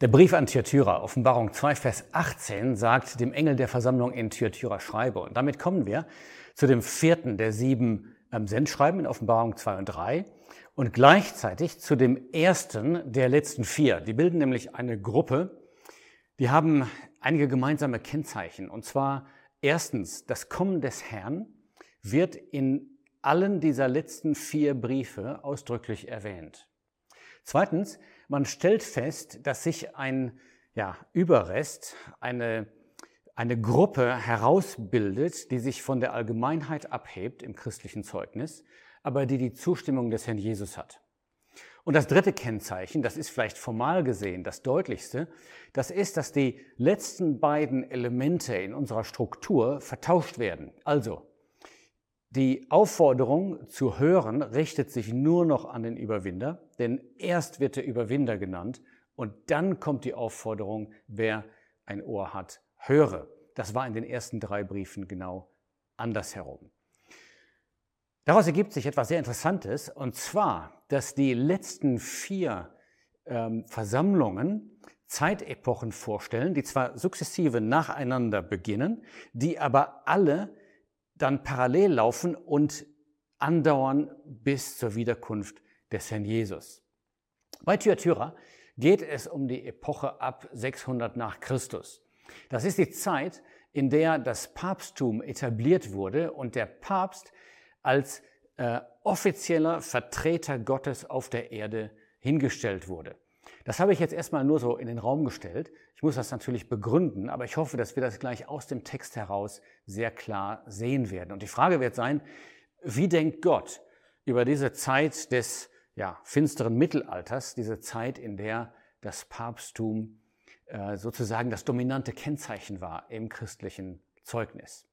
Der Brief an Thyatira, Offenbarung 2, Vers 18, sagt dem Engel der Versammlung in Thyatira schreibe. Und damit kommen wir zu dem vierten der sieben ähm, Sendschreiben in Offenbarung 2 und 3 und gleichzeitig zu dem ersten der letzten vier. Die bilden nämlich eine Gruppe, die haben einige gemeinsame Kennzeichen. Und zwar erstens, das Kommen des Herrn wird in allen dieser letzten vier Briefe ausdrücklich erwähnt. Zweitens, man stellt fest, dass sich ein ja, Überrest, eine, eine Gruppe herausbildet, die sich von der Allgemeinheit abhebt im christlichen Zeugnis, aber die die Zustimmung des Herrn Jesus hat. Und das dritte Kennzeichen, das ist vielleicht formal gesehen das deutlichste, das ist, dass die letzten beiden Elemente in unserer Struktur vertauscht werden. Also, die Aufforderung zu hören richtet sich nur noch an den Überwinder, denn erst wird der Überwinder genannt und dann kommt die Aufforderung, wer ein Ohr hat, höre. Das war in den ersten drei Briefen genau andersherum. Daraus ergibt sich etwas sehr Interessantes, und zwar, dass die letzten vier ähm, Versammlungen Zeitepochen vorstellen, die zwar sukzessive nacheinander beginnen, die aber alle dann parallel laufen und andauern bis zur Wiederkunft des Herrn Jesus. Bei Thyatira geht es um die Epoche ab 600 nach Christus. Das ist die Zeit, in der das Papsttum etabliert wurde und der Papst als äh, offizieller Vertreter Gottes auf der Erde hingestellt wurde. Das habe ich jetzt erstmal nur so in den Raum gestellt. Ich muss das natürlich begründen, aber ich hoffe, dass wir das gleich aus dem Text heraus sehr klar sehen werden. Und die Frage wird sein, wie denkt Gott über diese Zeit des ja, finsteren Mittelalters, diese Zeit, in der das Papsttum äh, sozusagen das dominante Kennzeichen war im christlichen Zeugnis.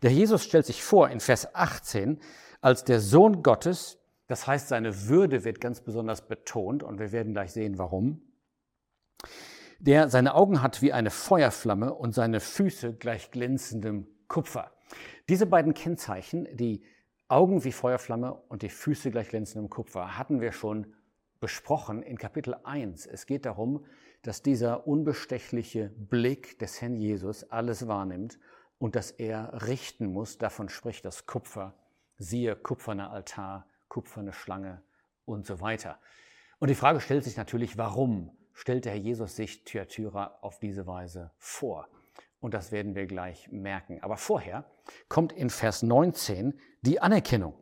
Der Jesus stellt sich vor in Vers 18 als der Sohn Gottes, das heißt, seine Würde wird ganz besonders betont und wir werden gleich sehen, warum. Der seine Augen hat wie eine Feuerflamme und seine Füße gleich glänzendem Kupfer. Diese beiden Kennzeichen, die Augen wie Feuerflamme und die Füße gleich glänzendem Kupfer, hatten wir schon besprochen in Kapitel 1. Es geht darum, dass dieser unbestechliche Blick des Herrn Jesus alles wahrnimmt und dass er richten muss. Davon spricht das Kupfer. Siehe, kupferner Altar, kupferne Schlange und so weiter. Und die Frage stellt sich natürlich, warum stellt der Herr Jesus sich Thyatira auf diese Weise vor? Und das werden wir gleich merken. Aber vorher kommt in Vers 19 die Anerkennung.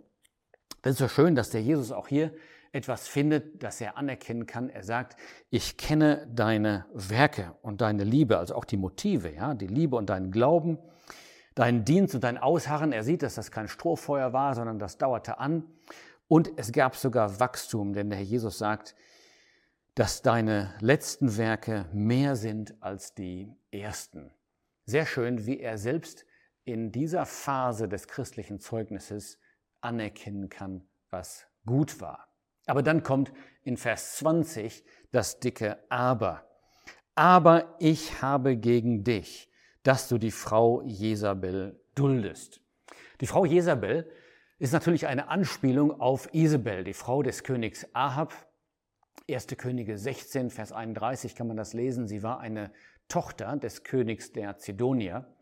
Das ist so schön, dass der Jesus auch hier etwas findet, das er anerkennen kann. Er sagt, ich kenne deine Werke und deine Liebe, also auch die Motive, ja, die Liebe und deinen Glauben, deinen Dienst und dein Ausharren. Er sieht, dass das kein Strohfeuer war, sondern das dauerte an. Und es gab sogar Wachstum, denn der Herr Jesus sagt, dass deine letzten Werke mehr sind als die ersten. Sehr schön, wie er selbst in dieser Phase des christlichen Zeugnisses anerkennen kann, was gut war. Aber dann kommt in Vers 20 das dicke Aber. Aber ich habe gegen dich, dass du die Frau Jesabel duldest. Die Frau Jesabel ist natürlich eine Anspielung auf Isabel, die Frau des Königs Ahab. 1. Könige 16, Vers 31 kann man das lesen. Sie war eine Tochter des Königs der Zidonier.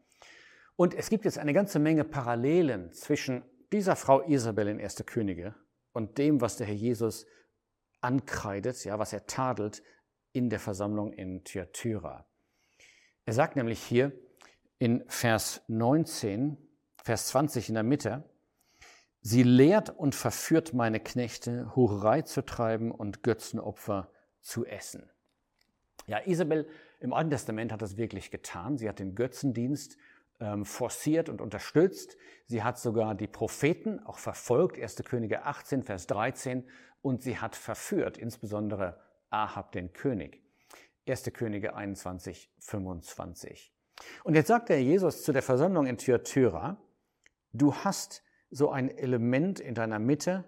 Und es gibt jetzt eine ganze Menge Parallelen zwischen dieser Frau Isabel in 1. Könige und dem, was der Herr Jesus ankreidet, ja, was er tadelt in der Versammlung in Thyatira. Er sagt nämlich hier in Vers 19, Vers 20 in der Mitte, Sie lehrt und verführt meine Knechte, Hurerei zu treiben und Götzenopfer zu essen. Ja, Isabel im Alten Testament hat das wirklich getan. Sie hat den Götzendienst ähm, forciert und unterstützt. Sie hat sogar die Propheten auch verfolgt, 1. Könige 18, Vers 13, und sie hat verführt, insbesondere Ahab den König. 1. Könige 21, 25. Und jetzt sagt der Jesus zu der Versammlung in Thyatira, du hast so ein Element in deiner Mitte,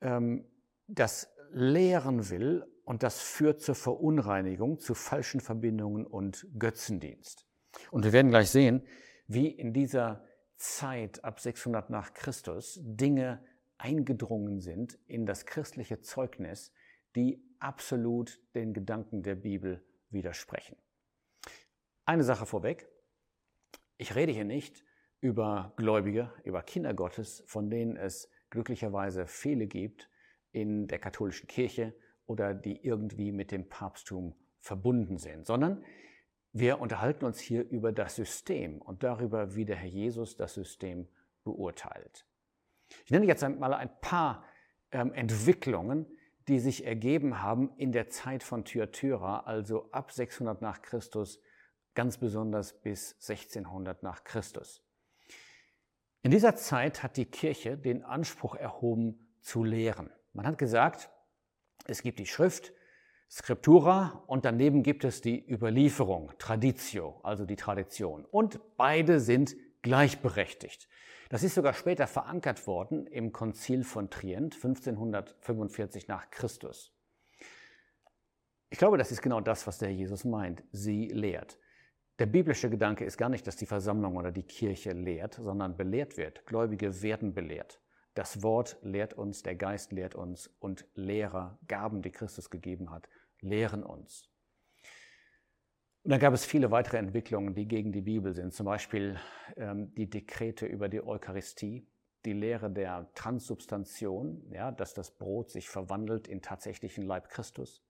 ähm, das lehren will und das führt zur Verunreinigung, zu falschen Verbindungen und Götzendienst. Und wir werden gleich sehen, wie in dieser Zeit ab 600 nach Christus Dinge eingedrungen sind in das christliche Zeugnis, die absolut den Gedanken der Bibel widersprechen. Eine Sache vorweg. Ich rede hier nicht über Gläubige, über Kinder Gottes, von denen es glücklicherweise viele gibt in der katholischen Kirche oder die irgendwie mit dem Papsttum verbunden sind, sondern wir unterhalten uns hier über das System und darüber, wie der Herr Jesus das System beurteilt. Ich nenne jetzt mal ein paar ähm, Entwicklungen, die sich ergeben haben in der Zeit von Thyatira, also ab 600 nach Christus, ganz besonders bis 1600 nach Christus. In dieser Zeit hat die Kirche den Anspruch erhoben zu lehren. Man hat gesagt, es gibt die Schrift, Scriptura und daneben gibt es die Überlieferung, Traditio, also die Tradition. Und beide sind gleichberechtigt. Das ist sogar später verankert worden im Konzil von Trient 1545 nach Christus. Ich glaube, das ist genau das, was der Jesus meint. Sie lehrt. Der biblische Gedanke ist gar nicht, dass die Versammlung oder die Kirche lehrt, sondern belehrt wird. Gläubige werden belehrt. Das Wort lehrt uns, der Geist lehrt uns und Lehrer, Gaben, die Christus gegeben hat, lehren uns. Und dann gab es viele weitere Entwicklungen, die gegen die Bibel sind, zum Beispiel ähm, die Dekrete über die Eucharistie, die Lehre der Transsubstantion, ja, dass das Brot sich verwandelt in tatsächlichen Leib Christus,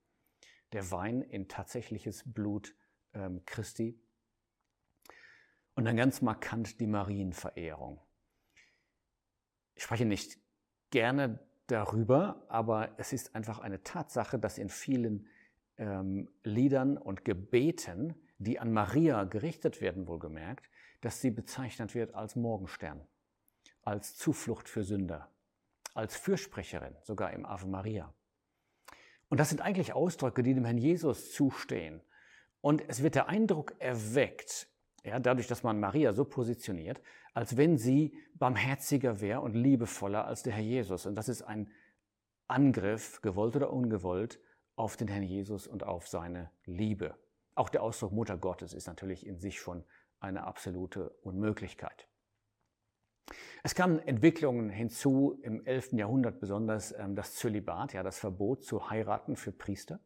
der Wein in tatsächliches Blut ähm, Christi und dann ganz markant die Marienverehrung. Ich spreche nicht gerne darüber, aber es ist einfach eine Tatsache, dass in vielen ähm, Liedern und Gebeten, die an Maria gerichtet werden, wohlgemerkt, dass sie bezeichnet wird als Morgenstern, als Zuflucht für Sünder, als Fürsprecherin, sogar im Ave Maria. Und das sind eigentlich Ausdrücke, die dem Herrn Jesus zustehen. Und es wird der Eindruck erweckt, ja, dadurch, dass man Maria so positioniert, als wenn sie barmherziger wäre und liebevoller als der Herr Jesus. Und das ist ein Angriff, gewollt oder ungewollt, auf den Herrn Jesus und auf seine Liebe. Auch der Ausdruck Mutter Gottes ist natürlich in sich schon eine absolute Unmöglichkeit. Es kamen Entwicklungen hinzu im 11. Jahrhundert besonders ähm, das Zölibat, ja das Verbot zu heiraten für Priester,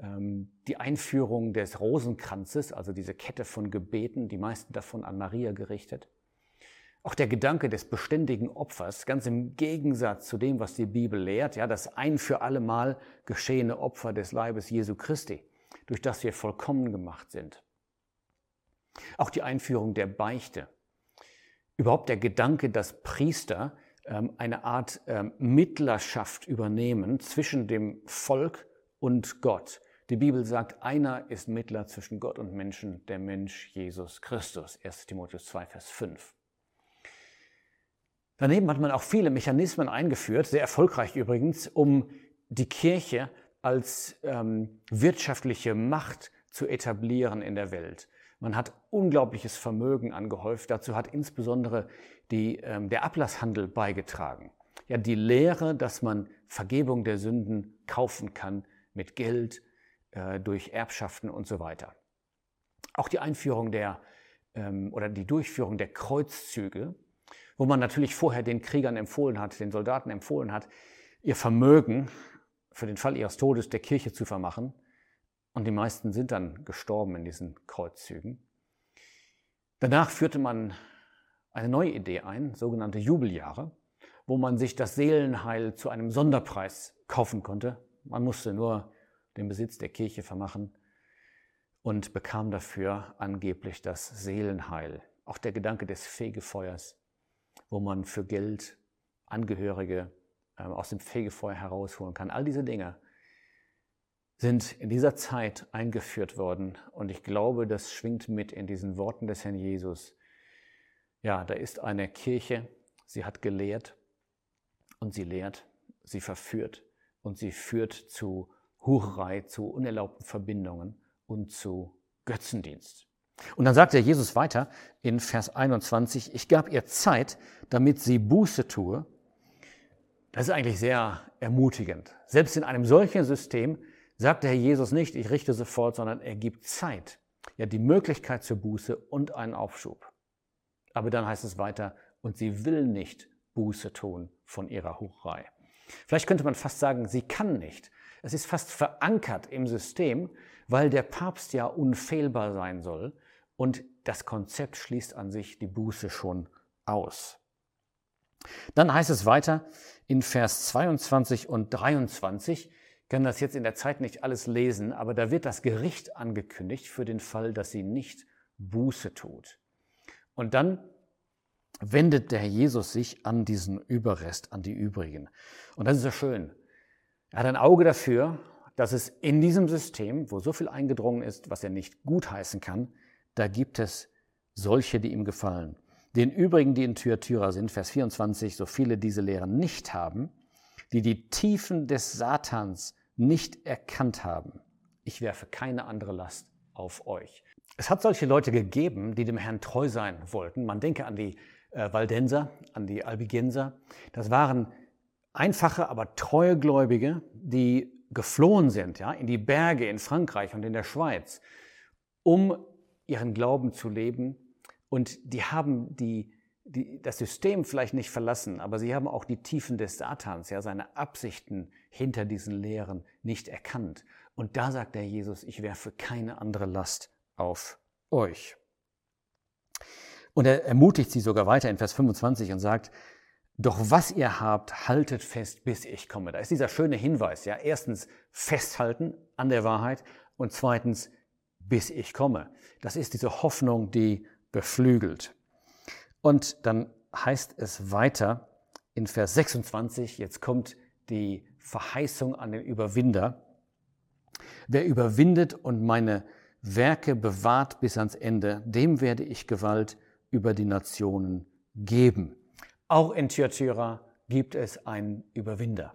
die Einführung des Rosenkranzes, also diese Kette von Gebeten, die meisten davon an Maria gerichtet, auch der Gedanke des beständigen Opfers, ganz im Gegensatz zu dem, was die Bibel lehrt, ja, das ein für alle Mal geschehene Opfer des Leibes Jesu Christi, durch das wir vollkommen gemacht sind. Auch die Einführung der Beichte. Überhaupt der Gedanke, dass Priester ähm, eine Art ähm, Mittlerschaft übernehmen zwischen dem Volk und Gott. Die Bibel sagt, einer ist Mittler zwischen Gott und Menschen, der Mensch Jesus Christus. 1 Timotheus 2, Vers 5. Daneben hat man auch viele Mechanismen eingeführt, sehr erfolgreich übrigens, um die Kirche als ähm, wirtschaftliche Macht zu etablieren in der Welt. Man hat unglaubliches Vermögen angehäuft. Dazu hat insbesondere die, ähm, der Ablasshandel beigetragen. Ja, die Lehre, dass man Vergebung der Sünden kaufen kann mit Geld, äh, durch Erbschaften und so weiter. Auch die Einführung der ähm, oder die Durchführung der Kreuzzüge wo man natürlich vorher den Kriegern empfohlen hat, den Soldaten empfohlen hat, ihr Vermögen für den Fall ihres Todes der Kirche zu vermachen. Und die meisten sind dann gestorben in diesen Kreuzzügen. Danach führte man eine neue Idee ein, sogenannte Jubeljahre, wo man sich das Seelenheil zu einem Sonderpreis kaufen konnte. Man musste nur den Besitz der Kirche vermachen und bekam dafür angeblich das Seelenheil. Auch der Gedanke des Fegefeuers wo man für Geld Angehörige ähm, aus dem Fegefeuer herausholen kann. All diese Dinge sind in dieser Zeit eingeführt worden und ich glaube, das schwingt mit in diesen Worten des Herrn Jesus. Ja, da ist eine Kirche, sie hat gelehrt und sie lehrt, sie verführt und sie führt zu Hurerei, zu unerlaubten Verbindungen und zu Götzendienst. Und dann sagt der Jesus weiter in Vers 21, ich gab ihr Zeit, damit sie Buße tue. Das ist eigentlich sehr ermutigend. Selbst in einem solchen System sagt der Herr Jesus nicht, ich richte sofort, sondern er gibt Zeit. Ja, die Möglichkeit zur Buße und einen Aufschub. Aber dann heißt es weiter, und sie will nicht Buße tun von ihrer Hurerei. Vielleicht könnte man fast sagen, sie kann nicht, Es ist fast verankert im System, weil der Papst ja unfehlbar sein soll und das Konzept schließt an sich die Buße schon aus. Dann heißt es weiter in Vers 22 und 23, ich kann das jetzt in der Zeit nicht alles lesen, aber da wird das Gericht angekündigt für den Fall, dass sie nicht Buße tut. Und dann wendet der Herr Jesus sich an diesen Überrest, an die übrigen. Und das ist so schön. Er hat ein Auge dafür, dass es in diesem System, wo so viel eingedrungen ist, was er nicht gutheißen kann, da gibt es solche, die ihm gefallen. Den übrigen, die in Thyatira sind, Vers 24, so viele diese Lehren nicht haben, die die Tiefen des Satans nicht erkannt haben. Ich werfe keine andere Last auf euch. Es hat solche Leute gegeben, die dem Herrn treu sein wollten. Man denke an die äh, Waldenser, an die Albigenser. Das waren einfache, aber treue Gläubige, die geflohen sind ja, in die Berge in Frankreich und in der Schweiz, um ihren Glauben zu leben. Und die haben die, die, das System vielleicht nicht verlassen, aber sie haben auch die Tiefen des Satans, ja, seine Absichten hinter diesen Lehren nicht erkannt. Und da sagt der Jesus, ich werfe keine andere Last auf euch. Und er ermutigt sie sogar weiter in Vers 25 und sagt, doch was ihr habt, haltet fest, bis ich komme. Da ist dieser schöne Hinweis, ja. Erstens festhalten an der Wahrheit und zweitens, bis ich komme. Das ist diese Hoffnung, die beflügelt. Und dann heißt es weiter in Vers 26, jetzt kommt die Verheißung an den Überwinder. Wer überwindet und meine Werke bewahrt bis ans Ende, dem werde ich Gewalt über die Nationen geben. Auch in Thyatira gibt es einen Überwinder.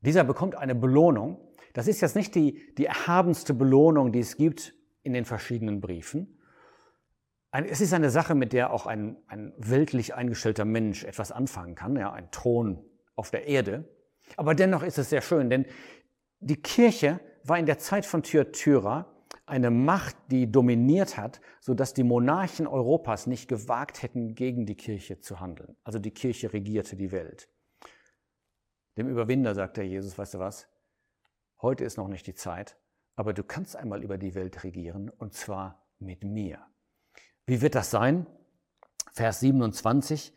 Dieser bekommt eine Belohnung. Das ist jetzt nicht die, die erhabenste Belohnung, die es gibt in den verschiedenen Briefen. Es ist eine Sache, mit der auch ein, ein weltlich eingestellter Mensch etwas anfangen kann, ja, ein Thron auf der Erde. Aber dennoch ist es sehr schön, denn die Kirche war in der Zeit von Thyatira eine Macht, die dominiert hat, sodass die Monarchen Europas nicht gewagt hätten, gegen die Kirche zu handeln. Also die Kirche regierte die Welt. Dem Überwinder sagt der Jesus, weißt du was? Heute ist noch nicht die Zeit, aber du kannst einmal über die Welt regieren und zwar mit mir. Wie wird das sein? Vers 27.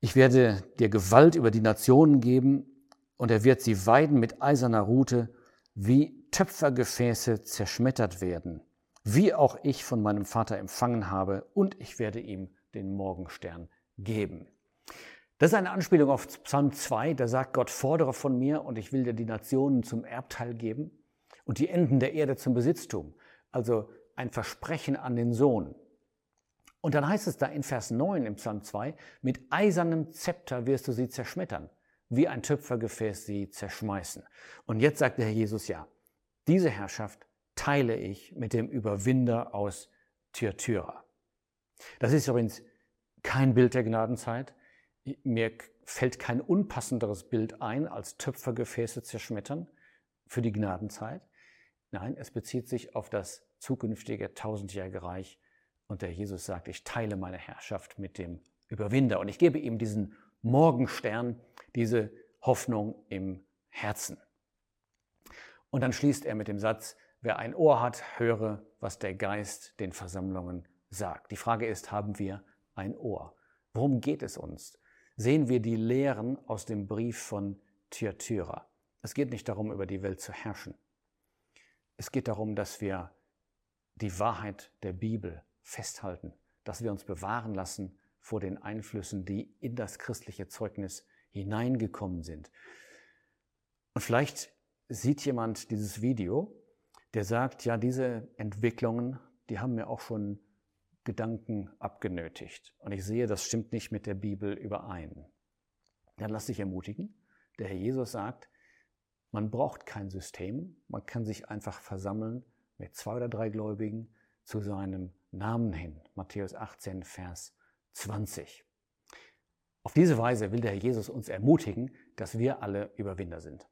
Ich werde dir Gewalt über die Nationen geben und er wird sie weiden mit eiserner Rute wie Töpfergefäße zerschmettert werden, wie auch ich von meinem Vater empfangen habe, und ich werde ihm den Morgenstern geben. Das ist eine Anspielung auf Psalm 2, da sagt Gott, fordere von mir und ich will dir die Nationen zum Erbteil geben und die Enden der Erde zum Besitztum. Also ein Versprechen an den Sohn. Und dann heißt es da in Vers 9 im Psalm 2, mit eisernem Zepter wirst du sie zerschmettern, wie ein Töpfergefäß sie zerschmeißen. Und jetzt sagt der Herr Jesus ja, diese Herrschaft teile ich mit dem Überwinder aus Thyatira. Das ist übrigens kein Bild der Gnadenzeit. Mir fällt kein unpassenderes Bild ein, als Töpfergefäße zerschmettern für die Gnadenzeit. Nein, es bezieht sich auf das zukünftige tausendjährige Reich. Und der Jesus sagt, ich teile meine Herrschaft mit dem Überwinder und ich gebe ihm diesen Morgenstern, diese Hoffnung im Herzen. Und dann schließt er mit dem Satz, wer ein Ohr hat, höre, was der Geist den Versammlungen sagt. Die Frage ist, haben wir ein Ohr? Worum geht es uns? Sehen wir die Lehren aus dem Brief von Thyatira. Es geht nicht darum, über die Welt zu herrschen. Es geht darum, dass wir die Wahrheit der Bibel festhalten, dass wir uns bewahren lassen vor den Einflüssen, die in das christliche Zeugnis hineingekommen sind. Und vielleicht sieht jemand dieses Video, der sagt, ja, diese Entwicklungen, die haben mir auch schon Gedanken abgenötigt. Und ich sehe, das stimmt nicht mit der Bibel überein. Dann lass dich ermutigen. Der Herr Jesus sagt, man braucht kein System, man kann sich einfach versammeln mit zwei oder drei Gläubigen zu seinem Namen hin. Matthäus 18, Vers 20. Auf diese Weise will der Herr Jesus uns ermutigen, dass wir alle Überwinder sind.